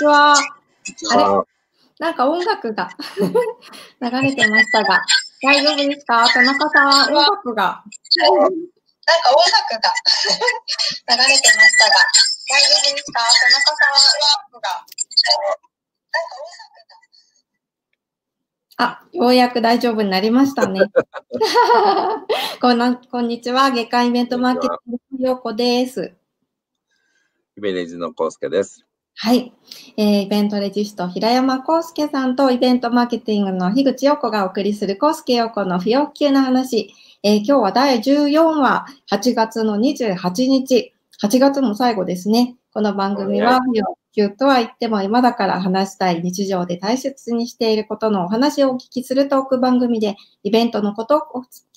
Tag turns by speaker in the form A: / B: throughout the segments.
A: こんにちは。あれ？なんか音楽が 流れてましたが、大丈夫ですか？田中さん、音楽が？なんか音楽が流れてましたが、大丈夫ですか？田中さん、音楽が？あ、ようやく大丈夫になりましたね。こんなこんにちは。月間イベントマーケティングのようこです。
B: イベレージのコウスケです。
A: はい、えー。イベントレジスト平山康介さんとイベントマーケティングの樋口陽子がお送りする康介陽子の不要不急の話。えー、今日は第14話、8月の28日。8月も最後ですね。この番組は不要不急とは言っても今だから話したい日常で大切にしていることのお話をお聞きするトーク番組でイベントのこと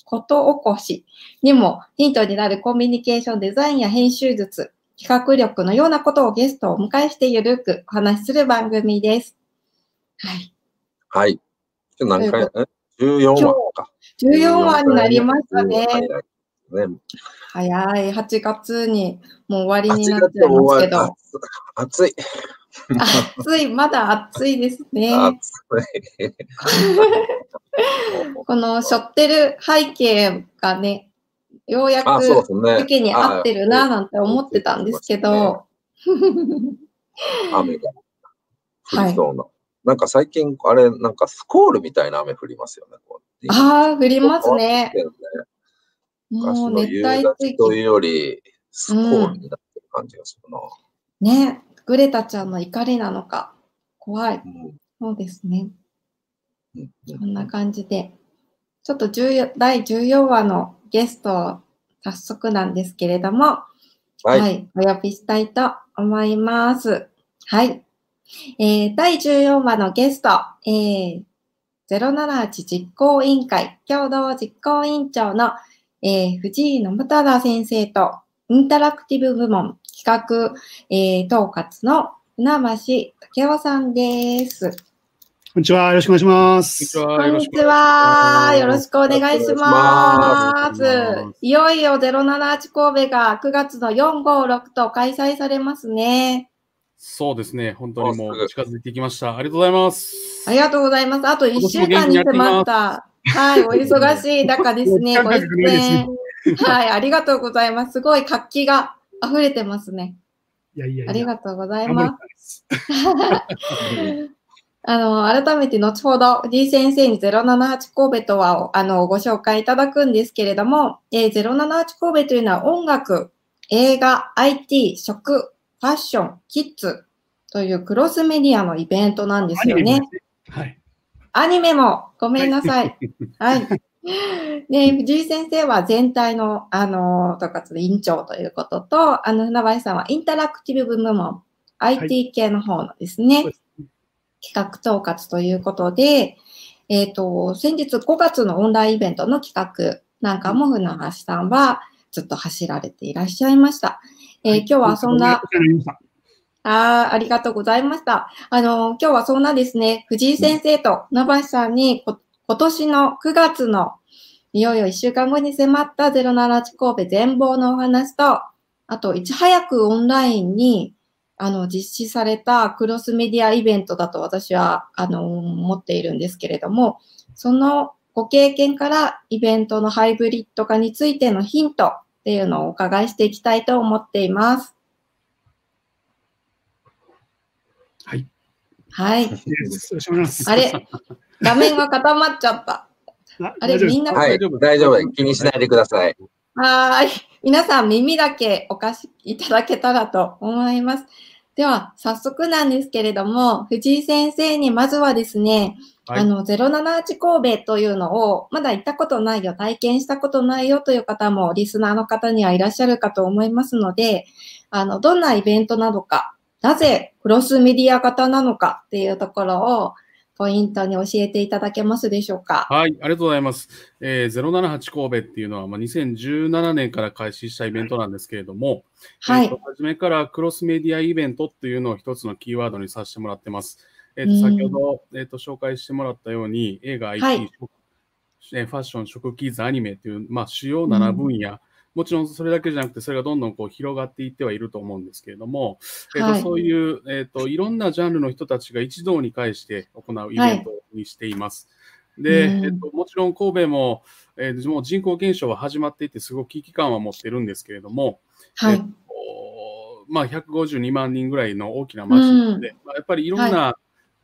A: こと起こしにもヒントになるコミュニケーションデザインや編集術、企画力のようなことをゲストをお迎えしてゆるくお話しする番組です。
B: はい。はい。今日何回 ?14 話か。
A: 14話になりましたね。ね、早い。8月にもう終わりになっちゃいますけど。
B: 暑い。
A: 暑い。まだ暑いですね。暑い。この背負ってる背景がね、ようやく時期に合ってるななんて思ってたんですけど。
B: 雨が 降りそうな。はい、なんか最近、あれ、なんかスコールみたいな雨降りますよね。
A: ああ、降りますね。
B: もう熱帯地というより、スコールになってる感じがするな。
A: うん、ねグレタちゃんの怒りなのか。怖い。うん、そうですね。うん、こんな感じで。ちょっと第14話のゲスト、早速なんですけれども、はい、はい、お呼びしたいと思います。はい。えー、第14話のゲスト、えー、078実行委員会共同実行委員長の、えー、藤井信忠先生と、インタラクティブ部門企画、えー、統括の船橋武雄さんです。
C: こんにちは。よろしくお願いします。
A: こんにちは。よろしくお願いします。いよいよ078神戸が9月の4、5、6と開催されますね。
C: そうですね。本当にもう近づいてきました。ありがとうございます。
A: ありがとうございます。あと1週間に迫った。はい。お忙しい中 ですね。ご出演。はい。ありがとうございます。すごい活気が溢れてますね。
C: いやいや
A: ありがとうございます。あの、改めて後ほど D 先生に078神戸とは、あの、ご紹介いただくんですけれども、えー、078神戸というのは音楽、映画、IT、食、ファッション、キッズというクロスメディアのイベントなんですよね。はい。アニメも、ごめんなさい。はい。で、藤井先生は全体の、あの、とかつ委員長ということと、あの、船橋さんはインタラクティブ部門、IT 系の方のですね、はい企画統括ということで、えっ、ー、と、先日5月のオンラインイベントの企画なんかも船橋さんはずっと走られていらっしゃいました。えー、今日はそんな、あありがとうございました。あの、今日はそんなですね、藤井先生と船橋さんに今年の9月のいよいよ1週間後に迫った078神戸全貌のお話と、あと、いち早くオンラインにあの、実施されたクロスメディアイベントだと私は、あの、思っているんですけれども、そのご経験からイベントのハイブリッド化についてのヒントっていうのをお伺いしていきたいと思っています。
C: はい。
A: はい。あれ？画面が固まっちゃった。
B: あれ、みんな、はい、大丈夫。気にしないでください。
A: はい。皆さん耳だけお貸しいただけたらと思います。では、早速なんですけれども、藤井先生にまずはですね、はい、あの、078神戸というのを、まだ行ったことないよ、体験したことないよという方も、リスナーの方にはいらっしゃるかと思いますので、あの、どんなイベントなのか、なぜクロスメディア型なのかっていうところを、ポイントに教えていただけますでしょうか？
C: はい、ありがとうございます。えー、078神戸っていうのは、まあ、2017年から開始したイベントなんですけれども、はい。えー、初めからクロスメディアイベントっていうのを一つのキーワードにさせてもらってます。えーと、先ほど、えーと、紹介してもらったように、映画、IT、はい、ファッション、食、キーズ、アニメという、まあ、主要7分野もちろんそれだけじゃなくて、それがどんどんこう広がっていってはいると思うんですけれども、えーとそういう、えーと、いろんなジャンルの人たちが一堂に会して行うイベントにしています。はい、で、えーと、もちろん神戸も、えー、もう人口減少は始まっていて、すごく危機感は持ってるんですけれども、はい、えーまあ、152万人ぐらいの大きな町なので、まあ、やっぱりいろんな、はい、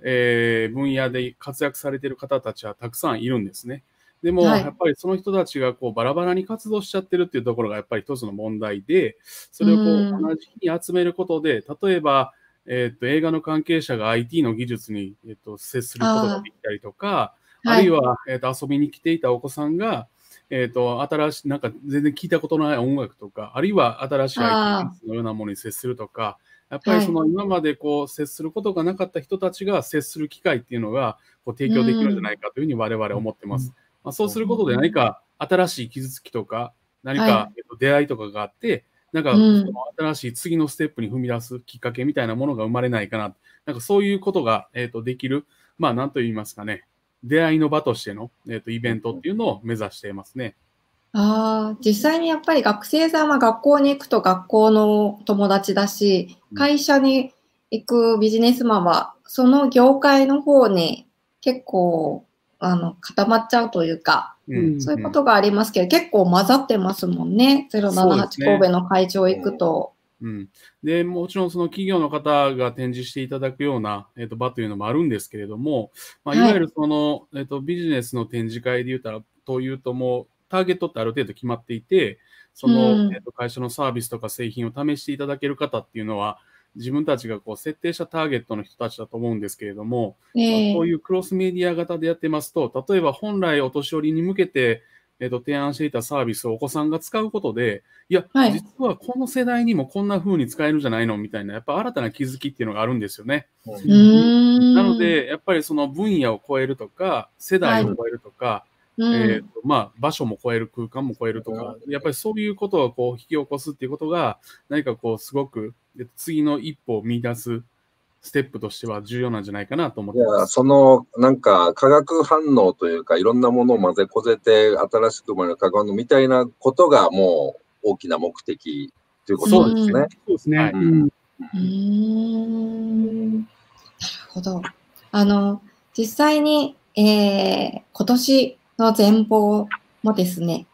C: えー、分野で活躍されている方たちはたくさんいるんですね。でも、やっぱりその人たちがこうバラバラに活動しちゃってるっていうところがやっぱり一つの問題で、それをこう同じ日に集めることで、例えば、えっ、と、映画の関係者が IT の技術に、えっ、と、接することができたりとか、あるいは、えっ、と、遊びに来ていたお子さんが、えっ、と、新しい、なんか全然聞いたことない音楽とか、あるいは新しい IT のようなものに接するとか、やっぱりその今までこう接することがなかった人たちが接する機会っていうのがこう提供できるんじゃないかというふうに我々は思ってます。まあ、そうすることで何か新しい傷つきとか、何か、えっと、出会いとかがあって、なんか、その新しい次のステップに踏み出すきっかけみたいなものが生まれないかな。なんかそういうことが、えっと、できる、まあ、なんと言いますかね、出会いの場としての、えっと、イベントっていうのを目指していますね。
A: ああ、実際にやっぱり学生さんは学校に行くと学校の友達だし、会社に行くビジネスマンは、その業界の方に結構あの固まっちゃうというか、うん、そういうことがありますけど、結構混ざってますもんね、078神戸の会場行くと。
C: う。ん、でもちろんその企業の方が展示していただくような、えーと、場というのもあるんですけれども、まあ、い。わゆるその、はい、えーと、ビジネスの展示会で言ったらというともうターゲットってある程度決まっていてその、うん、えーと会社のサービスとか製品を試していただける方っていうのは自分たちがこう設定したターゲットの人たちだと思うんですけれども、えー、こういうクロスメディア型でやってますと、例えば本来お年寄りに向けて、えー、と提案していたサービスをお子さんが使うことで、いや、はい、実はこの世代にもこんな風に使えるんじゃないのみたいな、やっぱ新たな気づきっていうのがあるんですよね。なので、やっぱりその分野を超えるとか、世代を超えるとか、はいえーとまあ、場所も超える空間も超えるとか、やっぱりそういうことをこう引き起こすっていうことが何かこうすごく次の一歩を見出すステップとしては重要なんじゃないかなと思っていや、
B: その、なんか、化学反応というか、いろんなものを混ぜこぜて、新しく生まれる化学反応みたいなことが、もう、大きな目的ということですね。そう
C: ですね。はい、うん。
A: うんなるほど。あの、実際に、えー、今年の全貌もですね、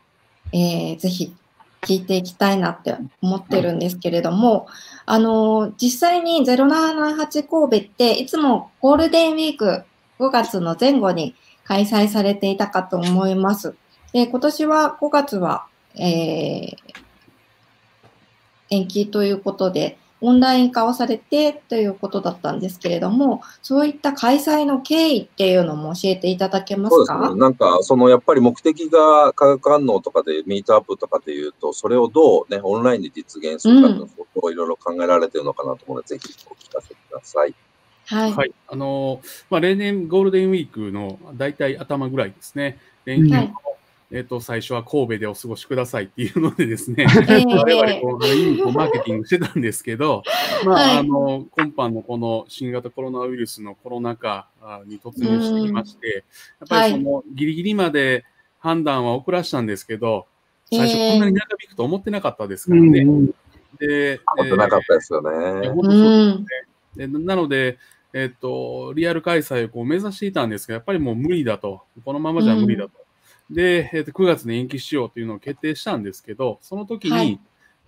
A: えー、ぜひ聞いていきたいなって思ってるんですけれども、あの、実際に0778神戸っていつもゴールデンウィーク5月の前後に開催されていたかと思います。で、今年は5月は、えー、延期ということで、オンライン化をされてということだったんですけれども、そういった開催の経緯っていうのも教えていただけますか？
B: そうですね。なんか、そのやっぱり目的が化学反応とかで、ミートアップとかでいうと、それをどうね、オンラインで実現するかということをいろいろ考えられてるのかなと思うので、うん、ぜひお聞かせください。
C: はい。はい、あのまあ、例年ゴールデンウィークの大体頭ぐらいですね。連休のえっ、ー、と、最初は神戸でお過ごしくださいっていうのでですね、我々こう、いいマーケティングしてたんですけど、まあ、はい、あの、今般のこの新型コロナウイルスのコロナ禍に突入してきまして、やっぱりその、ギリギリまで判断は遅らしたんですけど、最初こんなに長引くと思ってなかったですからね。
B: で、思ってなかったですよね。本当
C: そうですね。でなので、えっ、ー、と、リアル開催をこう目指していたんですが、やっぱりもう無理だと。このままじゃ無理だと。で、えー、と9月に延期しようというのを決定したんですけど、その時に、はい、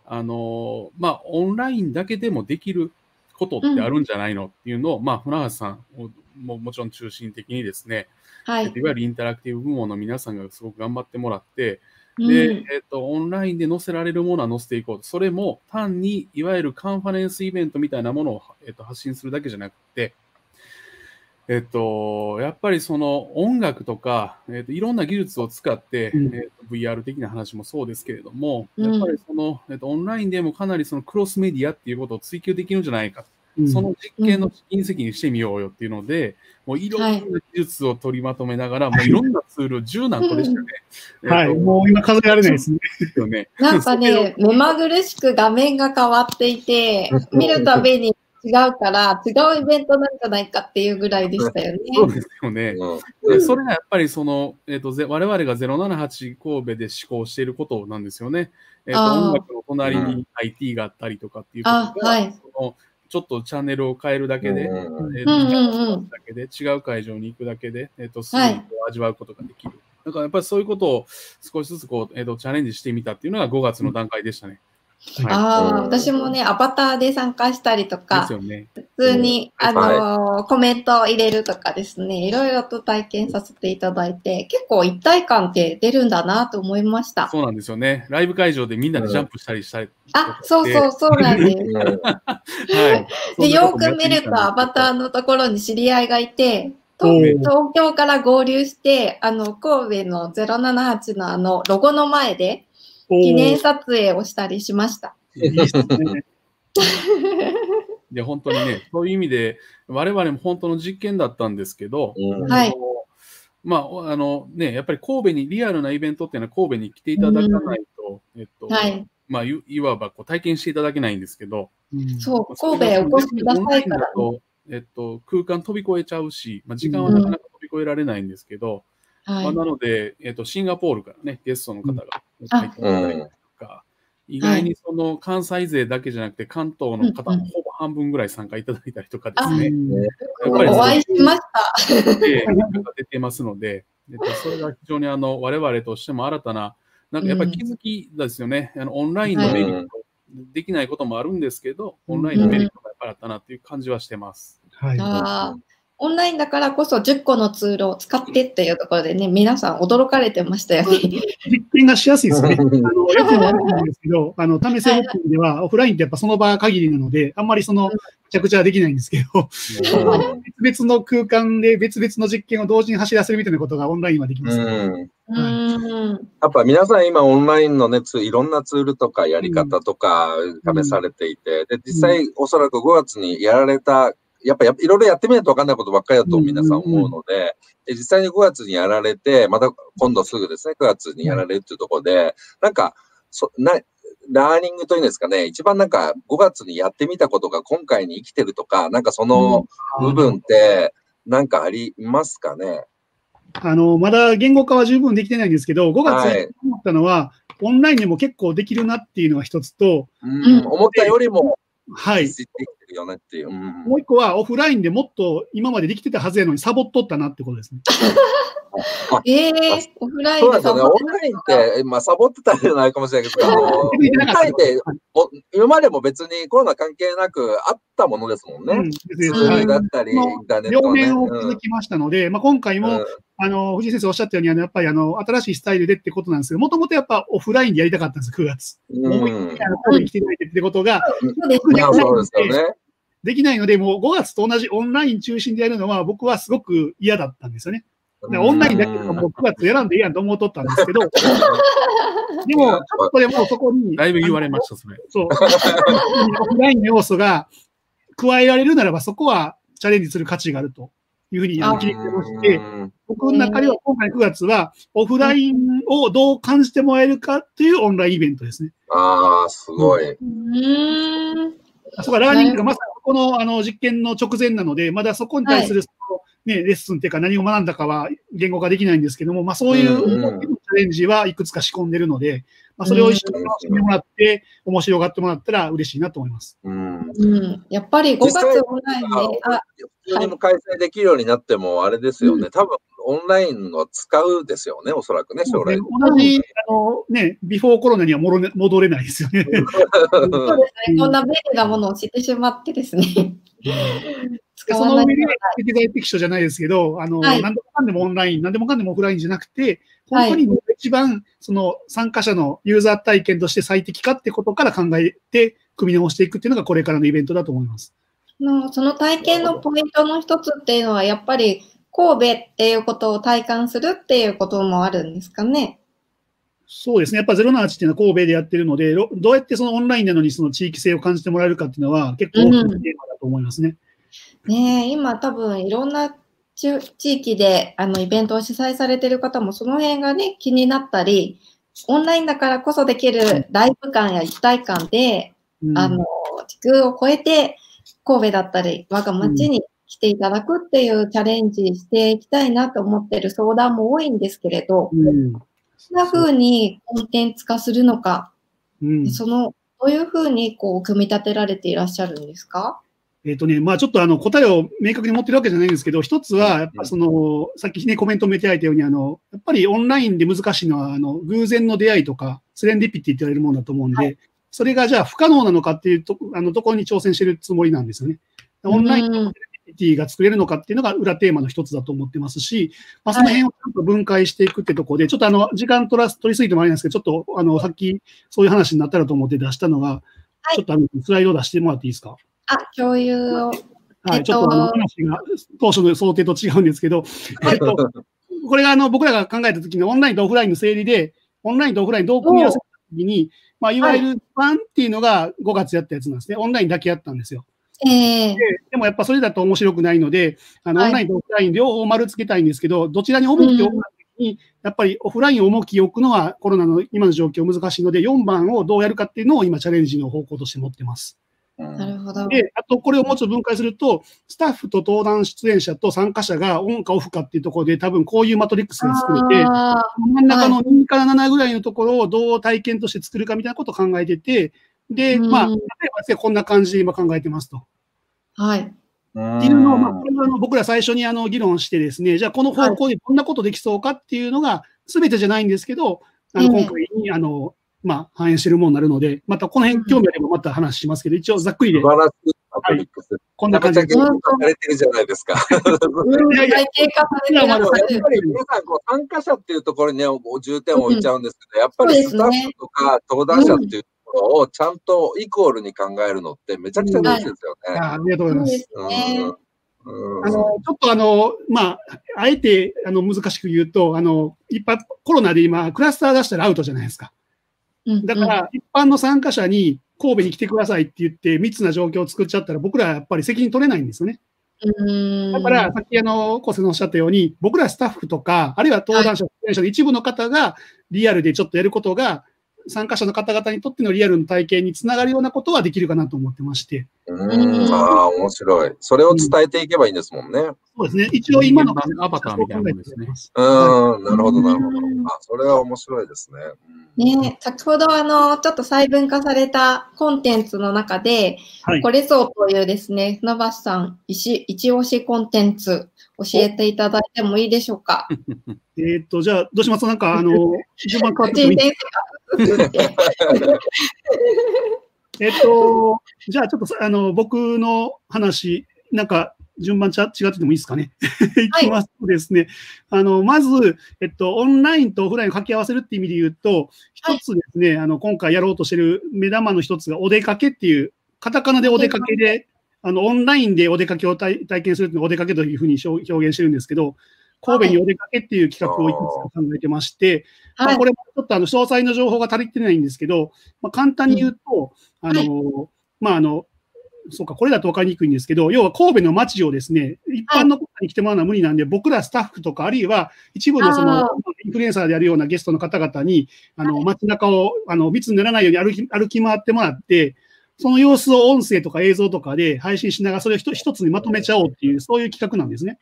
C: あのまあ、オンラインだけでもできることってあるんじゃないのっていうのを、うん、まあ、船橋さんももちろん中心的にですね、はい、いわゆるインタラクティブ部門の皆さんがすごく頑張ってもらって、で、うん、えっ、と、オンラインで載せられるものは載せていこう。と。それも単に、いわゆるカンファレンスイベントみたいなものを、えっ、と、発信するだけじゃなくて、えっと、やっぱりその音楽とか、えっと、いろんな技術を使って、うん、えっと、VR 的な話もそうですけれども、やっぱりその、えっと、オンラインでもかなりそのクロスメディアっていうことを追求できるんじゃないか。うん、その実験の隕石にしてみようよっていうので、もういろんな技術を取りまとめながら、はい、もういろんなツール、10何個でしたね。
D: はい、もう今数えられないですね。
A: ね。なんかね、目まぐるしく画面が変わっていて、見るたびに違うから違うイベントなんじゃないかっていうぐらいでしたよね。
C: そうですよね。
B: うん
C: でそれがやっぱりその、えっとぜ我々が078神戸で施行していることなんですよね。えっと音楽の隣
B: う
C: に IT があったりとかっていうこと
A: あ
C: が、
A: はい
C: そのちょっとチャンネルを変えるだけで、
B: うん
C: えっと
A: うんうんうん
C: だけで違う会場に行くだけで、えっと、すぐ
A: はい
C: にこう味わうことができる。だからやっぱりそういうことを少しずつこう、えっと、チャレンジしてみたっていうのが5月の段階でしたね。はい
A: ああ、
B: うん
A: 私もね、アバターで参加したりと
C: で
A: か
C: す、よね。
A: 普通に、
C: うん
A: あのーコメントを入れるとかですね、いろいろと体験させていただいて、結構一体感って出るんだなと思いました。
C: そうなんですよね。ライブ会場でみんなでジャンプしたりしたり。
A: あ、そうそうそうなんです。
B: うん
C: はい。
A: で、よく見るとアバターのところに知り合いがいて、東京から合流して、あの、神戸の078のあの、ロゴの前で記念撮影をしたりしました。
D: いいですね。
C: いや、本当にね、そういう意味で、我々も本当の実験だったんですけど、
B: うん
A: はい
C: まあ、あのね、やっぱり神戸に、リアルなイベントっていうのは神戸に来ていただかないと、えっと、
A: はい。
C: まあ、いいわばこう体験していただけないんですけど、
D: うん
A: そう、神戸へお越しくださいから、ね。
C: と、えっと、空間飛び越えちゃうし、まあ、時間はなかなか飛び越えられないんですけど、
A: はい
C: まあ、なので、えっと、シンガポールからね、ゲストの方が
A: あ
C: 入っていただいたりとか、意外にその関西勢だけじゃなくて、関東の方
A: うんうん
C: もほぼ半分ぐらい参加いただいたりとかですね、
D: うん。
C: やっぱり
A: お会いしました。
C: で、出てますので、えっと、それが非常にあの我々としても新たな、なんかやっぱり気づきですよね、あのオンラインのメリット、できないこともあるんですけど、オンラインのメリットがやっぱりあったなっていう感じはしてます。
D: はい。
A: オンラインだからこそ10個のツールを使ってっていうところでね、皆さん驚かれてましたよね。
D: 実験がしやすいですね。あ
B: うん
D: の、よくあるんですけど、あの、試せオープンでは、オフラインってやっぱその場限りなので、あんまりその、めちゃくちゃできないんですけど、
B: うん
D: 別々の空間で別々の実験を同時に走らせるみたいなことがオンラインはできます。
B: うん
A: うーん。
B: やっぱ皆さん今オンラインのね、ツーいろんなツールとかやり方とか試されていて、で、実際おそらく5月にやられた、やっぱやいろいろやってみないと分かんないことばっかりだと
D: うん
B: 皆さん思うので、で実際に5月にやられて、また今度すぐですね、9月にやられるっていうところで、なんか、そなラーニングというんですかね、一番なんか5月にやってみたことが今回に生きてるとか、なんかその部分ってなんかありますかね？
D: あの、まだ言語化は十分できてないんですけど、5月
B: はい
D: に思ったのは、オンラインでも結構できるなっていうのが一つと、
B: うん、思ったよりも
D: はい。
B: できてるよねっていう。うん
D: もう一個は、オフラインでもっと今までできてたはずやのにサボっとったなってことですね。
A: ええオフライン
B: そうなんですよね。オ
A: でサボって
B: ンラインって、まあ、サボってたんじゃないかもしれないけど、あの、オ
D: できて
B: 今までも別にコロナ関係なくあったものですもんね。
D: うん
B: だったり、イ
D: も
B: ンターネッ
D: 両
B: トはね。
D: 面を
B: うん
D: 築きましたので、まあ、今回も、あの、藤井先生おっしゃったように、あのやっぱりあの、新しいスタイルでってことなんですけど、もともとやっぱオフラインでやりたかったんです、9月。
B: うん。
D: 思いっきり来ていただいてってことが
A: で
D: きないので、もう5月と同じオンライン中心でやるのは、僕はすごく嫌だったんですよね。オンラインだけどもう9月選んでいいやんと思うとったんですけど、でも、ちょっとでもそこに、
C: だいぶ言われました、それ。
D: そう。オフラインの要素が加えられるならば、そこはチャレンジする価値があるというふうにあの
A: あ
D: 切り替えをして
B: う、ん
D: 僕の中では今回9月は、オフラインをどう感じてもらえるかっていうオンラインイベントですね。
B: ああ、すごい。
A: うーん。
D: そこはラーニングがまさにこのあの実験の直前なので、まだそこに対するその、ね、レッスンっていうか何を学んだかは言語化できないんですけども、まあそういう
B: うんうん
D: レンジはいくつか仕込んでるので、まあそれを一緒に楽しんでもらって、面白がってもらったら嬉しいなと思います。
B: うん。
A: うん。やっぱり5月オンラインで、あ、
B: 普通にも開催できるようになっても、あれですよね。多分、オンラインを使うですよね、おそらくね、将来。
D: 同じ、あのね、ビフォーコロナには戻れ戻れないですよね。
A: そうですね。こんな便利なものを知ってしまってですね。
D: その上で、適材適所じゃないですけど、あの、
A: はい
D: 何でもかんでもオンライン、何でもかんでもオフラインじゃなくて、本当に一番、その参加者のユーザー体験として最適かってことから考えて、組み直していくっていうのがこれからのイベントだと思います。
A: のその体験のポイントの一つっていうのは、やっぱり神戸っていうことを体感するっていうこともあるんですかね。
D: そうですね。やっぱ078っていうのは神戸でやってるので、ろどうやってそのオンラインなのにその地域性を感じてもらえるかっていうのは結構大きなテーマだと思いますね。
A: ねえ、今多分いろんな地地域であのイベントを主催されてる方もその辺がね、気になったり、オンラインだからこそできるライブ感や一体感で、
D: うん
A: あの、地区を超えて神戸だったり、我が町に来ていただくっていうチャレンジしていきたいなと思ってる相談も多いんですけれど、
D: うん。
A: どんな風にコンテンツ化するのか、
D: うん。
A: その、どういう風にこう、組み立てられていらっしゃるんですか？
D: えっ、とね、まあちょっとあの答えを明確に持ってるわけじゃないんですけど、一つは、やっぱその、さっきね、コメントめてあいたように、あの、やっぱりオンラインで難しいのは、あの、偶然の出会いとか、スレンディピティって言われるものだと思うんで、それがじゃあ不可能なのかっていうと、あの、ところに挑戦してるつもりなんですよね。オンライン
A: うん
D: ティが作れるのかっていうのが裏テーマの一つだと思ってますし、まあ、その辺をちゃんと分解していくってところで、ちょっとあの、時間取らす、取りすぎてもあれなんですけど、ちょっとあの、さっきそういう話になったらと思って出したのが、
A: はい。
D: ちょっとあの、スライドを出してもらっていいですか？
A: あ、共有を。
D: はい、
A: えっと
D: ちょっとあの、話が当初の想定と違うんですけど、えっと、これがあの、僕らが考えた時のオンラインとオフラインの整理で、オンラインとオフラインどう組み合わせた時に、まあ、いわゆる版っていうのが5月やったやつなんですね。オンラインだけやったんですよ。
A: ええ
D: でもやっぱそれだと面白くないので、あの、
A: はい
D: オンラインとオフライン両方丸つけたいんですけど、どちらに重きを置くかに、やっぱりオフラインを重きを置くのはコロナの今の状況難しいので、4番をどうやるかっていうのを今チャレンジの方向として持ってます。
A: なるほど。
D: で、あとこれをもうちょっと分解すると、スタッフと登壇出演者と参加者がオンかオフかっていうところで多分こういうマトリックスが作れて、
A: あ
D: 真ん中の2から7ぐらいのところをどう体験として作るかみたいなことを考えてて、で、
A: うん
D: まあ、例えばですねこんな感じで今考えてますと。
A: ーはい。
B: って
D: いうのを、まあ、これはあの僕ら最初にあの議論してですね、じゃあこの方向でこんなことできそうかっていうのが、すべてじゃないんですけど、あの
A: ええ
D: 今回にあの、まあ、反映しているものになるので、またこの辺興味あればまた話しますけど、一応ざっくりで
B: 素晴らしいマトリックス。
D: こんな感じで
B: されてるじゃないですか。
A: うん、
D: いやいや
B: やっ
A: る
B: ぱり皆さんこう参加者っていうところにね、重点を置いちゃうんですけど、やっぱりスタッフとか登壇者っていうところをちゃんとイコールに考えるのってめちゃくちゃ大事ですよね。
D: あありがとうございます。
A: そう
B: ん
D: あの、ちょっとあの、まあ、あえて、あの、難しく言うと、あの、いっぱいコロナで今、クラスター出したらアウトじゃないですか。
A: うん
D: だから、一般の参加者に神戸に来てくださいって言って、密な状況を作っちゃったら、僕らはやっぱり責任取れないんですよね。
A: うん
D: だから、さっきあの、コセのおっしゃったように、僕らスタッフとか、あるいは登壇者、出演者の一部の方が、リアルでちょっとやることが、参加者の方々にとってのリアルの体験につながるようなことはできるかなと思ってまして。
B: うん、ああ、面白い。それを伝えていけばいいんですもんね。
D: そうですね。一応今の
C: アバターみたいなもんですね
B: うん、なるほど、なるほど
A: うん。
B: あ、それは面白いですね。うん
A: ね、先ほどあの、ちょっと細分化されたコンテンツの中で、
D: はい。
A: これそうというですね、船橋さん、一一押しコンテンツ、教えていただいてもいいでしょうか？
D: えーっと、じゃあ、どうします？なんか、あの、順番変わってもいい
A: 先生が作って。
D: えっと、じゃあちょっとさあの僕の話、なんか順番ちゃ違っててもいいですかね？い。きますとですね、あの、まず、えっと、オンラインとオフラインを掛け合わせるっていう意味で言うと、一つですね、あの、今回やろうとしてる目玉の一つがお出かけっていう、カタカナでお出かけで、あの、オンラインでお出かけを体体験するっていうお出かけというふうに表表現してるんですけど、神戸にお出かけっていう企画をいくつか考えてまして、まあ、
A: はい
D: こ。れもちょっとあの詳細の情報が足りてないんですけど、まあ、簡単に言うと、あの、まあ、あの、そうか、これだと分かりにくいんですけど、要は神戸の街をですね、一般の方に来てもらうのは無理なんで、僕らスタッフとか、あるいは一部のそ
A: あ
D: のインフルエンサーであるようなゲストの方々に、あの、街中を、あの、密にならないように歩き、歩き回ってもらって、その様子を音声とか映像とかで配信しながら、それを一一つにまとめちゃおうっていう、そういう企画なんですね。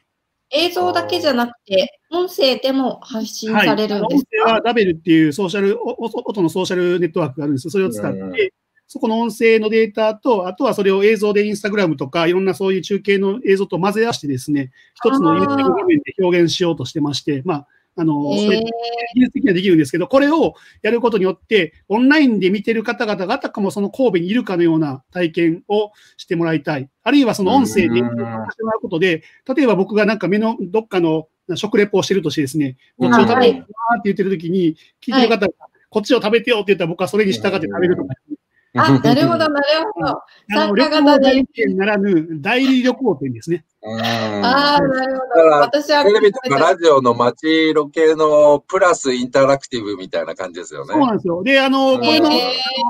A: 映像だけじゃなくて、音声でも発信されるんです
D: 音声はダベルっていうソーシャル、おお音のソーシャルネットワークがあるんです。よ。それを使って、
B: うん
D: そこの音声のデータと、あとはそれを映像でインスタグラムとか、いろんなそういう中継の映像と混ぜ合わせてですね、一つの YouTube 画面で表現しようとしてまして、まあ、あの、
A: えー。
D: 技術的にはできるんですけど、これをやることによって、オンラインで見てる方々があたかもその神戸にいるかのような体験をしてもらいたい。あるいはその音声で
B: うん
D: してもらうことで、例えば僕がなんか目のどっかの食レポをしてるとしてですね、こっちを食べ
A: はい
D: てるなーって言ってるときに、聞いてる方が、こっちを食べてよって言ったら僕はそれに従って食べるとか、
A: あ、なるほど、なるほど。参加型で。
D: ならぬ代理旅行店ですね。
B: うん
A: ああ、なるほど。
B: から
A: 私は
B: テレビとかラジオの街ロケのプラスインタラクティブみたいな感じですよね
D: そう。なんですよ。で、あの、これの、
A: えー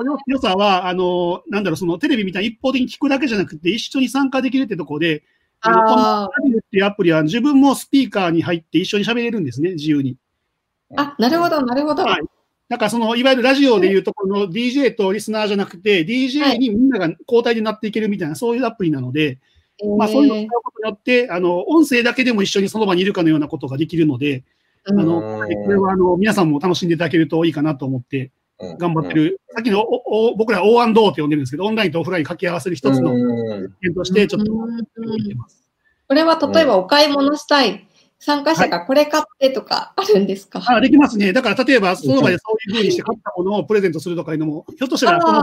D: あの良さは、あの、なんだろう、そのテレビみたいに一方的に聞くだけじゃなくて、一緒に参加できるってところで、あのこの
A: あ
D: ラビルっていうアプリは自分もスピーカーに入って一緒に喋れるんですね、自由に。
A: ーあ、なるほど、なるほど。
D: はいだからその、いわゆるラジオでいうところの DJ とリスナーじゃなくて、DJ にみんなが交代でなっていけるみたいな、そういうアプリなので、まあそういうのを使うことによって、あの、音声だけでも一緒にその場にいるかのようなことができるので、あの、
B: うん
D: これはあの、皆さんも楽しんでいただけるといいかなと思って、
B: うん。
D: 頑張ってる、さっきのおお僕ら O&O って呼んでるんですけど、オンラインとオフライン掛け合わせる一つの
B: うん。
D: 点として、ちょっと。
A: これは例えばお買い物したい参加者がこれ買ってとかあるんですか、
D: あ、できますね。だから、例えば、その場でそういうふうにして買ったものをプレゼントするとかいうのも、ひょっとしたら、その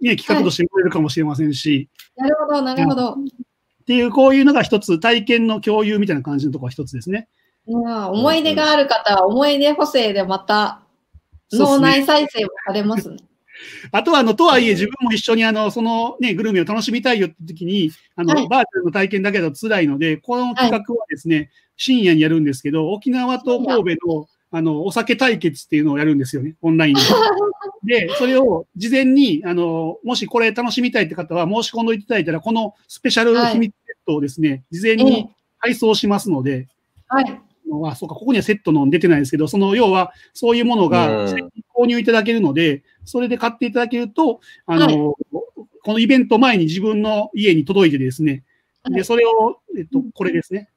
D: ね、企画として見れるかもしれませんし、
A: なるほど、なるほど。
D: っていう、こういうのが一つ、体験の共有みたいな感じのところが一つですね。
A: うん。思い出がある方は思い出補正でまた脳内再生もされますね。
D: あとは、あの、とはいえ、自分も一緒に、あの、そのね、グルメを楽しみたいよって時に、あの、
A: はい。
D: バーチャルの体験だけだと辛いので、この企画はですね、深夜にやるんですけど、沖縄と神戸の、あの、お酒対決っていうのをやるんですよね、オンラインで。で、それを事前に、あの、もしこれ楽しみたいって方は申し込んでいただいたら、このスペシャル秘密セットをですね、事前に配送しますので、
A: はい。
D: あ、そうか、ここにはセットの出てないですけど、その要は、そういうものが購入いただけるので、それで買っていただけると、あの、
A: はい
D: このイベント前に自分の家に届いてですね、で、
A: はい
D: それを、えっと、これですね。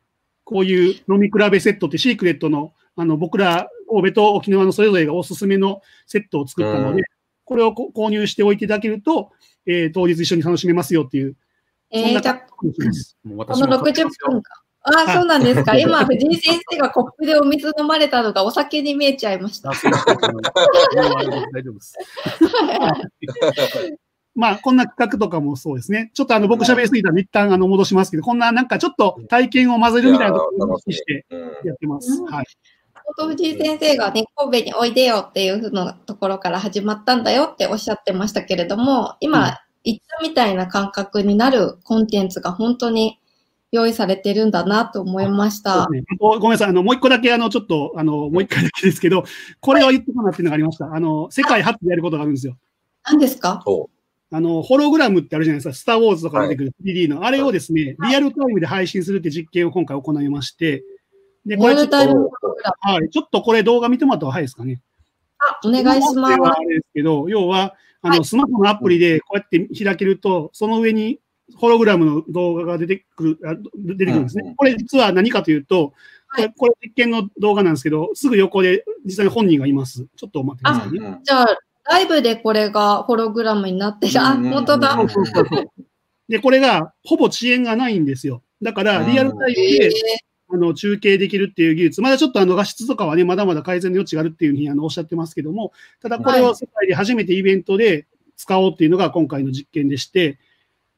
D: こういう飲み比べセットってシークレットの、あの、僕ら神戸と沖縄のそれぞれがおすすめのセットを作ったので、
B: うん
D: これをこ購入しておいていただけると、えー当日一緒に楽しめますよっていう、
A: えー、じゃこの
C: 私も買って
A: 60
C: ますよ
A: 分間。ああ、そうなんですか。今、藤井先生がコップでお水飲まれたのがお酒に見えちゃいました。
C: 大丈夫です。
D: まあ、こんな企画とかもそうですね。ちょっとあの、僕喋りすぎたんで、一旦あの、戻しますけど、こんななんかちょっと体験を混ぜるみたいなところを意識して
B: うん
D: やってます。
A: うん
D: はい。
A: 藤井先生がね、神戸においでよっていうふうなところから始まったんだよっておっしゃってましたけれども、今、
D: うん
A: 言ったみたいな感覚になるコンテンツが本当に用意されてるんだなと思いました。
D: ねごめんなさい。あの、もう一個だけ、あの、ちょっと、あの、もう一回だけですけど、これを言ってかなっていうのがありました。あの、世界初でやることがあるんですよ。
A: 何ですか？
B: そ
D: あの、ホログラムってあるじゃないですか。スター・ウォーズとか出てくる 3D の。あれをですね、リアルタイムで配信するって実験を今回行いまして、で、これちょっと。はい。ちょっとこれ動画見てもらった方が早いですかね。
A: あ、お願いします
D: あれですけど、要は、あの、
A: はい
D: スマホのアプリでこうやって開けると、その上にホログラムの動画が出てくる、あ出てくるんですね。これ実は何かというと、こ
A: はい
D: れ、これ実験の動画なんですけど、すぐ横で実際に本人がいます。ちょっと待ってくださいね。
B: うん
A: じゃあ、ライブでこれがホログラムになってる。あ、
B: うん
A: 本当だ。
D: で、これがほぼ遅延がないんですよ。だから、リアルタイム
A: え
D: で、
A: ー
D: あの中継できるっていう技術、まだちょっとあの画質とかはね、まだまだ改善の余地があるっていうふうにあのおっしゃってますけども、ただこれを世界で初めてイベントで使おうっていうのが今回の実験でして、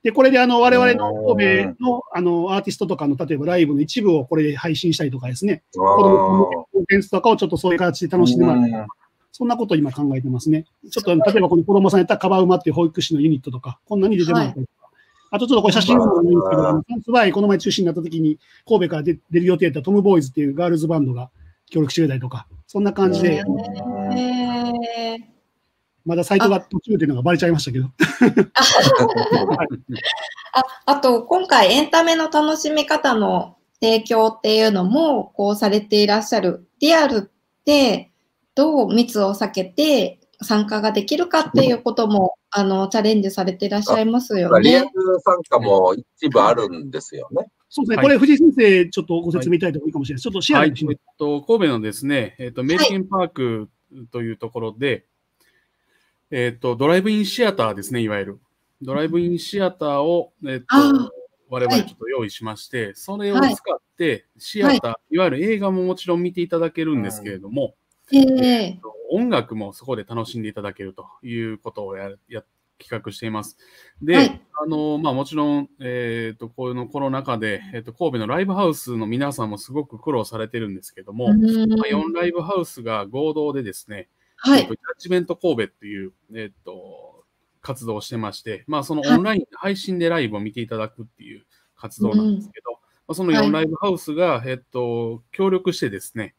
D: で、これであの我々の神戸のあのアーティストとかの例えばライブの一部をこれで配信したりとかですね、子供のコンテンツとかをちょっとそういう形で楽しんでもらって、そんなことを今考えてますね。ちょっと例えばこの子供さんやったらカバウマっていう保育士のユニットとか、こんなに出てもらったり。とか。あとちょっとこれ写真もないんですけど、あのサンスバイこの前中止になった時に神戸から出出る予定だったトムボーイズっていうガールズバンドが協力してくれたりとか、そんな感じで、
A: えー
D: まだサイトが途中っていうのがバレちゃいましたけど。
A: ああと、今回エンタメの楽しみ方の提供っていうのも、こうされていらっしゃる。リアルって、どう密を避けて参加ができるかっていうことも、あの、チャレンジされていらっしゃいますよ
B: リアル
A: ね。
B: 参加も一部あるんですよね。
D: そうですね、
C: はい
D: これ藤井先生ちょっとご説明いただいた方がいいかもしれないです。ちょっとシェア
C: はい、えっと、神戸のですね、えっと、メルケンパークというところで、えっと、ドライブインシアターですね、いわゆる。ドライブインシアターを、えっと
A: あ、
C: 我々ちょっと用意しまして、それを使って、シアター、いわゆる映画ももちろん見ていただけるんですけれども、
A: ええ。
C: 音楽もそこで楽しんでいただけるということをやや企画しています。で、
A: はい。
C: あのまあ、もちろん、えー、とこのコロナ禍で、えー、と神戸のライブハウスの皆さんもすごく苦労されてるんですけども、
A: うん。
C: まあ、4ライブハウスが合同でですね、
A: はい。
C: えーと。ジャッジメント神戸っていう、えー、と活動をしてまして、まあ、そのオンライン、配信でライブを見ていただくっていう活動なんですけど、まあ、その
A: はい
C: 4ライブハウスが、えー、と協力してですね、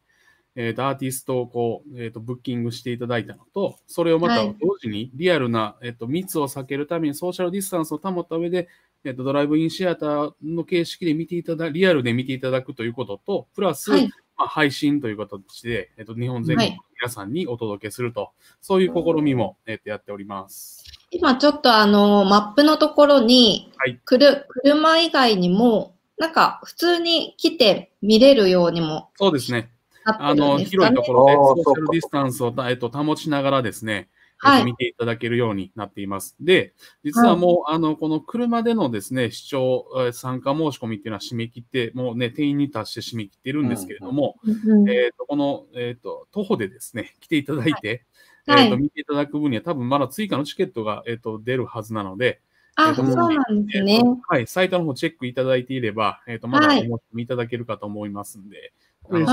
C: えー、とアーティストをこう、えー、とブッキングしていただいたのと、それをまた
A: はい
C: 同時にリアルな、えー、と密を避けるためにソーシャルディスタンスを保った上で、えっと、ドライブインシアターの形式で見ていただ、リアルで見ていただくということと、プラス、
A: はい
C: まあ、配信という形で、えっと、日本全国の皆さんにお届けすると、そういう試みも、えっと、やっております。
A: 今ちょっとあの、マップのところに、
C: はい
A: くる車以外にも、なんか普通に来て見れるようにも
C: そうですね。あの、広いと。ころで、ソーシャルディスタンスを、えっと、保ちながらですね、
A: はい。
C: えっと見ていただけるようになっています。で、実はもう、あの、この車でのですね、視聴、えー参加申し込みっていうのは締め切って、もうね、定員に達して締め切っているんですけれども、
A: うん
C: えっ、と、この、えっ、と、徒歩でですね、来ていただいて、
A: はい。
C: えっ、と、見ていただく分には多分まだ追加のチケットが、えっ、と、出るはずなので、
A: あ、
C: えっと
A: そうなんですね。
C: えー。とはい、サイトの方チェックいただいていれば、えっ、と、まだお
A: はい。
C: 申し込みいただけるかと思いますんで、
D: ウォ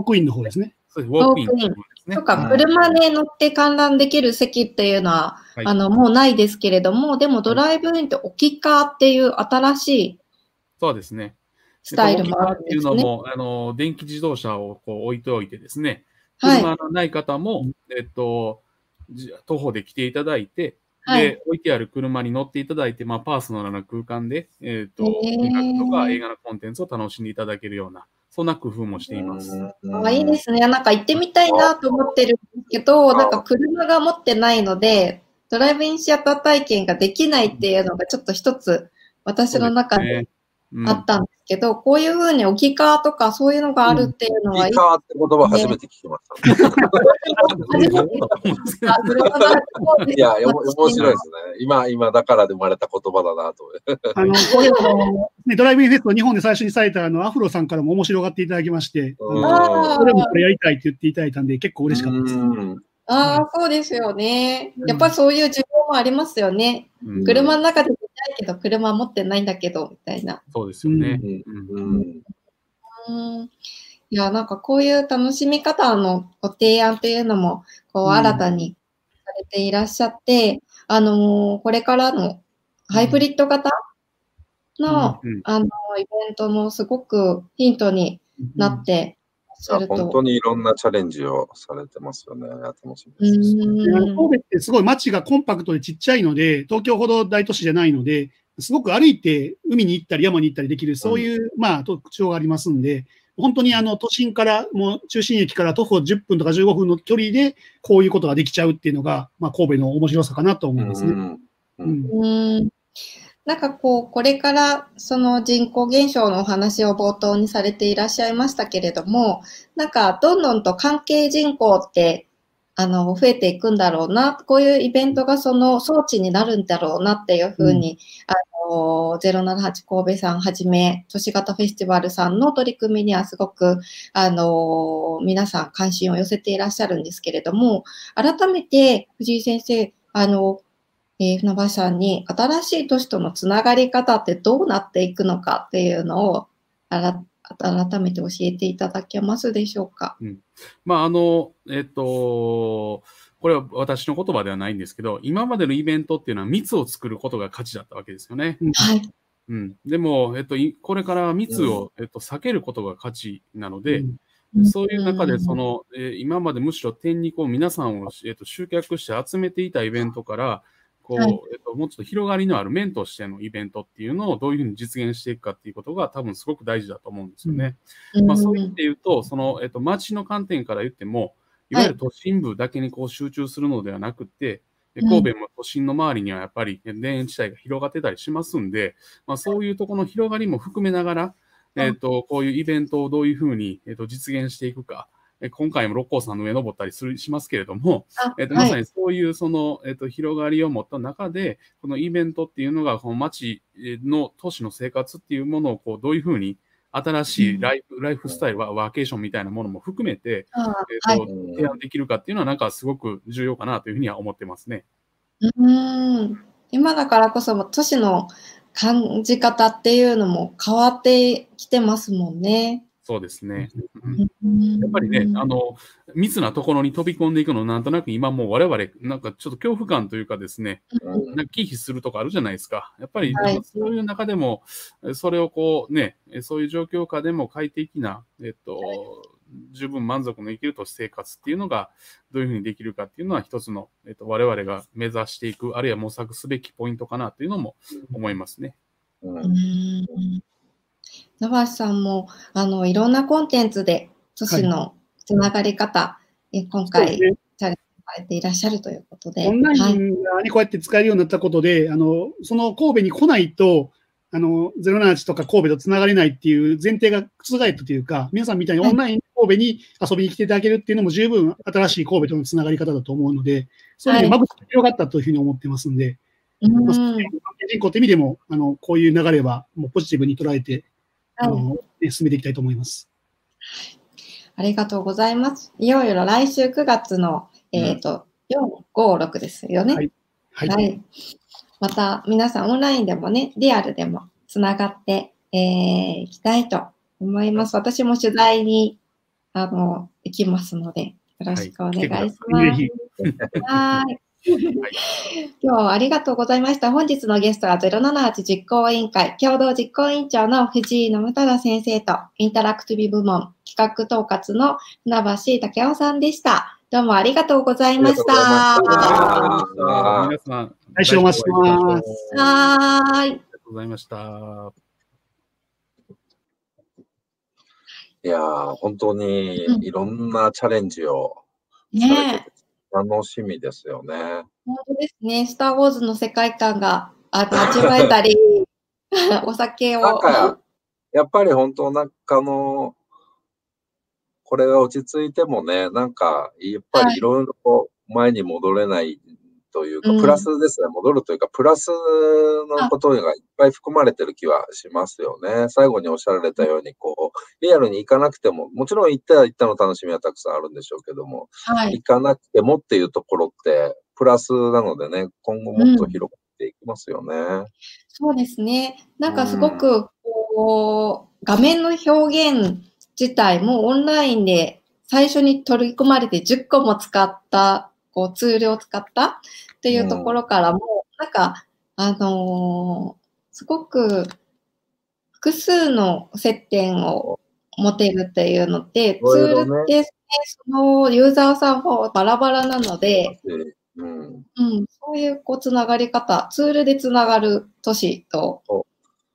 D: ークインの方ですね。
C: そうですウォークインということですね。
A: とか、車で乗って観覧できる席っていうのは、
C: はい
A: あの、もうないですけれども、でもドライブインって置きカーっていう新しい
C: そうですね。
A: スタイルもあるん
C: ってい
A: ですね。
C: うのも、あの、電気自動車をこう置いておいてですね、
A: はい。
C: 車のない方も、えっと、じ徒歩で来ていただいて、
A: はい
C: で、置いてある車に乗っていただいて、まあ、パーソナルな空間で、えっ
A: ー
C: 音楽とか映画のコンテンツを楽しんでいただけるような、そんな工夫もしています。
A: あいいですね。なんか行ってみたいなと思ってるけど、なんか車が持ってないので、ドライブインシアター体験ができないっていうのがちょっと一つ私の中であったんですけど、こういうふうに置きカーとかそういうのがあるっていうのはいい。
B: いいかって言葉初めて聞きました。いや、お面白いですね。今、今だからで生まれた言葉だなと。
D: あの、これあの、ね、ドライブインフェスト日本で最初にされたあの、アフロさんからも面白がっていただきまして、
B: うん
A: あ
D: それもこれやりたいって言っていただいたんで、結構嬉しかったです。
B: うん。
A: ああ、そうですよね。やっぱりそういう需要もありますよね。
C: うん。
A: 車の中で見たいけど、車持ってないんだけど、みたいな。
C: そうですよね。
B: うん。
C: うん。
B: うん。
A: うんいや、なんかこういう楽しみ方のご提案というのも、こう、
D: うん。
A: 新たにされていらっしゃって、あのーこれからのハイブリッド型の、
C: うん。
A: あの、イベントのすごくヒントになってらっしゃる
B: 本当
A: と。
B: にいろんなチャレンジをされてますよね。楽しみ
A: う
B: です。
D: 神戸ってすごい街がコンパクトでちっちゃいので、東京ほど大都市じゃないので、すごく歩いて海に行ったり山に行ったりできる、そういう、まあ、特徴がありますんで、本当にあの都心から、もう中心駅から徒歩10分とか15分の距離で、こういうことができちゃうっていうのが、まあ、神戸の面白さかなと思いますね。
B: うん
D: うん
A: うんなんかこう、これからその人口減少のお話を冒頭にされていらっしゃいましたけれども、なんかどんどんと関係人口って、あの、増えていくんだろうな、こういうイベントがその装置になるんだろうなっていうふうに、あの、078神戸さんはじめ、都市型フェスティバルさんの取り組みにはすごく、あの、皆さん関心を寄せていらっしゃるんですけれども、改めて藤井先生、あの、えー船橋さんに新しい都市とのつながり方ってどうなっていくのかっていうのをあら改めて教えていただけますでしょうか？
C: まあ、あの、えっと、これは私の言葉ではないんですけど、今までのイベントっていうのは密を作ることが価値だったわけですよね。
A: はい。
C: うん。でも、えっと、いこれから密を、えっと、避けることが価値なので、
D: うん
C: そういう中で、その、えー今までむしろ点にこう皆さんを、えっと、集客して集めていたイベントから、こう、
A: はい。
C: えっと、もうちょっと広がりのある面としてのイベントっていうのをどういうふうに実現していくかっていうことが多分すごく大事だと思うんですよね。まあ、そういう意味で言うと、その、えっと、街の観点から言っても、いわゆる都心部だけにこう集中するのではなくて、で
A: うん
C: 神戸も都心の周りにはやっぱり田園地帯が広がってたりしますんで、まあ、そういうところの広がりも含めながら、
A: うん
C: えっと、こういうイベントをどういうふうに、えっと、実現していくか、え今回も六甲山の上登ったりするしますけれども、
A: あ
C: えっと、
A: はい
C: まさにそういうその、えっと、広がりを持った中で、このイベントっていうのが、この街の都市の生活っていうものをこうどういうふうに新しいライフ,、ライフスタイル、ワワーケーションみたいなものも含めて、
A: あ
C: えっと
A: はい。
C: 提案できるかっていうのは、なんかすごく重要かなというふうには思ってますね。
A: うん。今だからこそ都市の感じ方っていうのも変わってきてますもんね。
C: そうですね。うん。
A: うん
C: やっぱりね、あの、密なところに飛び込んでいくの、なんとなく今もう我々、なんかちょっと恐怖感というかですね、
B: うん。
C: なんか忌避するとかあるじゃないですか。やっぱり、そういう中でも、それをこうね、そういう状況下でも快適な、えっと、十分満足の生きると生活っていうのがどういうふうにできるかっていうのは一つの、えっと、我々が目指していく、あるいは模索すべきポイントかなというのも思いますね。
B: うん
A: うん長橋さんも、あの、いろんなコンテンツで、都市のつながり方、え今
D: そう
A: 回、
D: ですね。
A: されていらっしゃるということで。
D: オンライ
A: はい。
D: ンがね、こうやって使えるようになったことで、あの、その神戸に来ないと、あの、078とか神戸とつながれないっていう前提が覆ったというか、皆さんみたいにオンラインで神戸に遊びに来ていただけるっていうのも十分新しい神戸とのつながり方だと思うので、そういうふうに間口が広がったというふうに思ってますんで、
A: うん。
D: まあ人口って意味でも、あの、こういう流れはもうポジティブに捉えて、あ
A: はい
D: の、ね進めていきたいと思います。
A: ありがとうございます。いよいよ来週9月の、えっ、と、4、5、6ですよね。
D: はいはい。
A: はい。また皆さんオンラインでもね、リアルでもつながってい、えー、きたいと思います。私も取材にあの行きますので、よろしくお願いします。
D: はい。
A: 今日はありがとうございました。本日のゲストは078実行委員会共同実行委員長の藤井信忠先生とインタラクティブ部門企画統括の船橋武雄さんでした。どうもありがとうございました。
B: ありがとうございました
C: 皆さん、
D: 来週お待ちしてます
A: はーい。
C: ありがとうございました。
B: いやー、本当に
A: うん
B: いろんなチャレンジをされ
A: ね
B: 楽しみですよね。
A: 本当ですね。スター・ウォーズの世界観があ味わえたり、お酒を。
B: なんか、やっぱり本当なんかあの、これが落ち着いてもね、なんか、やっぱりいろいろ前に戻れないというか、
A: うん
B: プラスですね、戻るというか、プラスのことがいっぱい含まれてる気はしますよね。最後におっしゃられたように、こう、リアルに行かなくても、もちろん行ったら行ったの楽しみはたくさんあるんでしょうけども、
A: はい。
B: 行かなくてもっていうところって、プラスなのでね、今後もっと広がっていきますよね。
A: そうですね。なんかすごく、こう、画面の表現自体もオンラインで最初に取り込まれて10個も使った、こうツールを使ったっていうところからも、なんか、あのーすごく複数の接点を持てるっていうので、ツ
B: いろいろね
A: ールって、そのユーザーさんもバラバラなので、
B: うん。
A: うん、そういうこうつながり方、ツールでつながる都市と
B: そ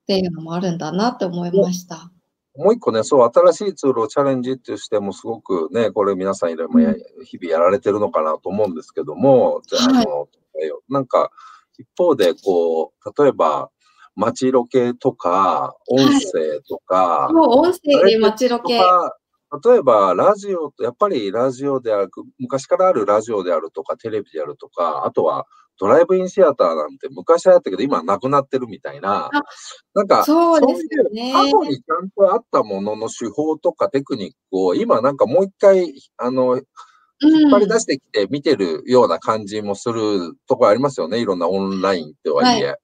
A: っていうのもあるんだなって思いました。
B: もう一個ね、そう、新しいツールをチャレンジってしてもすごくね、これ皆さんいろいろや日々やられてるのかなと思うんですけども、じゃあ、
A: はい
B: あの、なんか、一方で、こう、例えば、街ロケとか、音声とか、
A: もう音声で街ロケ。
B: 例えば、ラジオと、やっぱりラジオである、昔からあるラジオであるとか、テレビであるとか、あとはドライブインシアターなんて昔はやったけど、今はなくなってるみたいな
A: あ、
B: なんか、
A: そうですよね。
B: 過去にちゃんとあったものの手法とかテクニックを今なんかもう一回、あの、引っ張り出してきて見てるような感じもするところありますよね。いろんなオンラインってはいえ。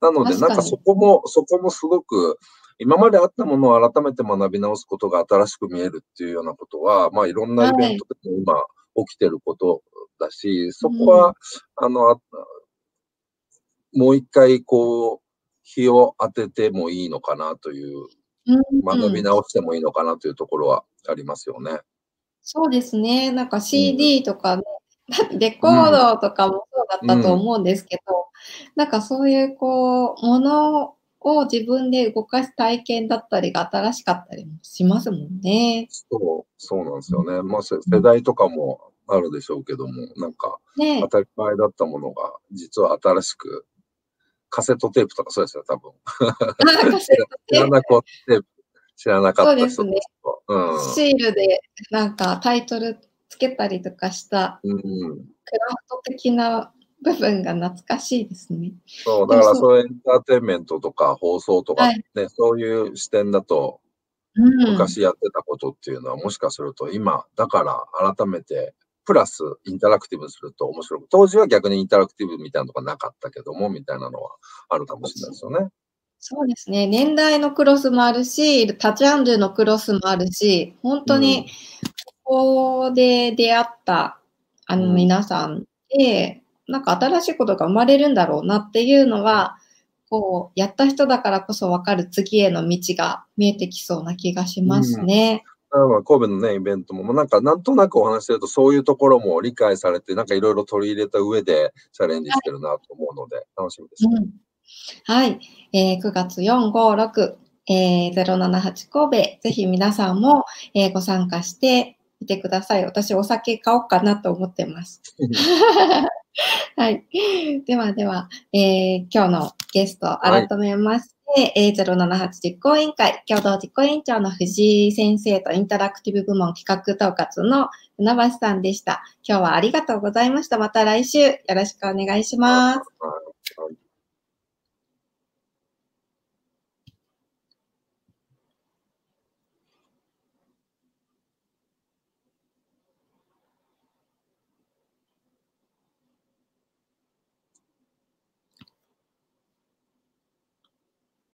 B: なので、なんかそこも、そこもすごく、今まであったものを改めて学び直すことが新しく見えるっていうようなことは、まあいろんなイベントでも今起きてることだし、そこは、あの、あもう一回こう、日を当ててもいいのかなという、
A: うん
B: 学び直してもいいのかなというところはありますよね。
A: そうですね。なんか CD とかね、レコードとかもそうだったと思うんですけど、なんかそういうこう、ものを自分で動かす体験だったりが新しかったりもしますもんね。
B: そう、そうなんですよね。まあ、せ世代とかもあるでしょうけども、なんか
A: ね
B: 当たり前だったものが、実は新しく、カセットテープとかそうですよ、多分。知らなかった知らなかった人
A: そうですね。
B: とうん。
A: シールでなんかタイトルつけたりとかした
B: うん、
A: クラフト的な部分が懐かしいですね。
B: そう、だからそう。いうエンターテインメントとか放送とか
A: はい。
B: ね、そういう視点だと、
A: うん、
B: 昔やってたことっていうのは、もしかすると今、だから改めて、プラスインタラクティブにすると面白く、当時は逆にインタラクティブみたいなのがなかったけども、みたいなのはあるかもしれないですよね。
A: そうですね。年代のクロスもあるし、多ジャンルのクロスもあるし、本当にここで出会ったあの
B: うん
A: 皆さんで、なんか新しいことが生まれるんだろうなっていうのは、こう、やった人だからこそ分かる次への道が見えてきそうな気がしますね。
B: だからまあ神戸のね、イベントも、まあなんかなんとなくお話ししてると、そういうところも理解されて、なんかいろいろ取り入れた上でチャレンジしてるなと思うので、楽しみですね。
A: うん。はい。えー、9月4、5、6、えー、078神戸、ぜひ皆さんも、えー、ご参加してみてください。私、お酒買おうかなと思ってます。はい。ではでは、えー、今日のゲスト、改めまして、はい、で A078 実行委員会共同実行委員長の藤井先生とインタラクティブ部門企画統括の船橋さんでした。今日はありがとうございました。また来週よろしくお願いします。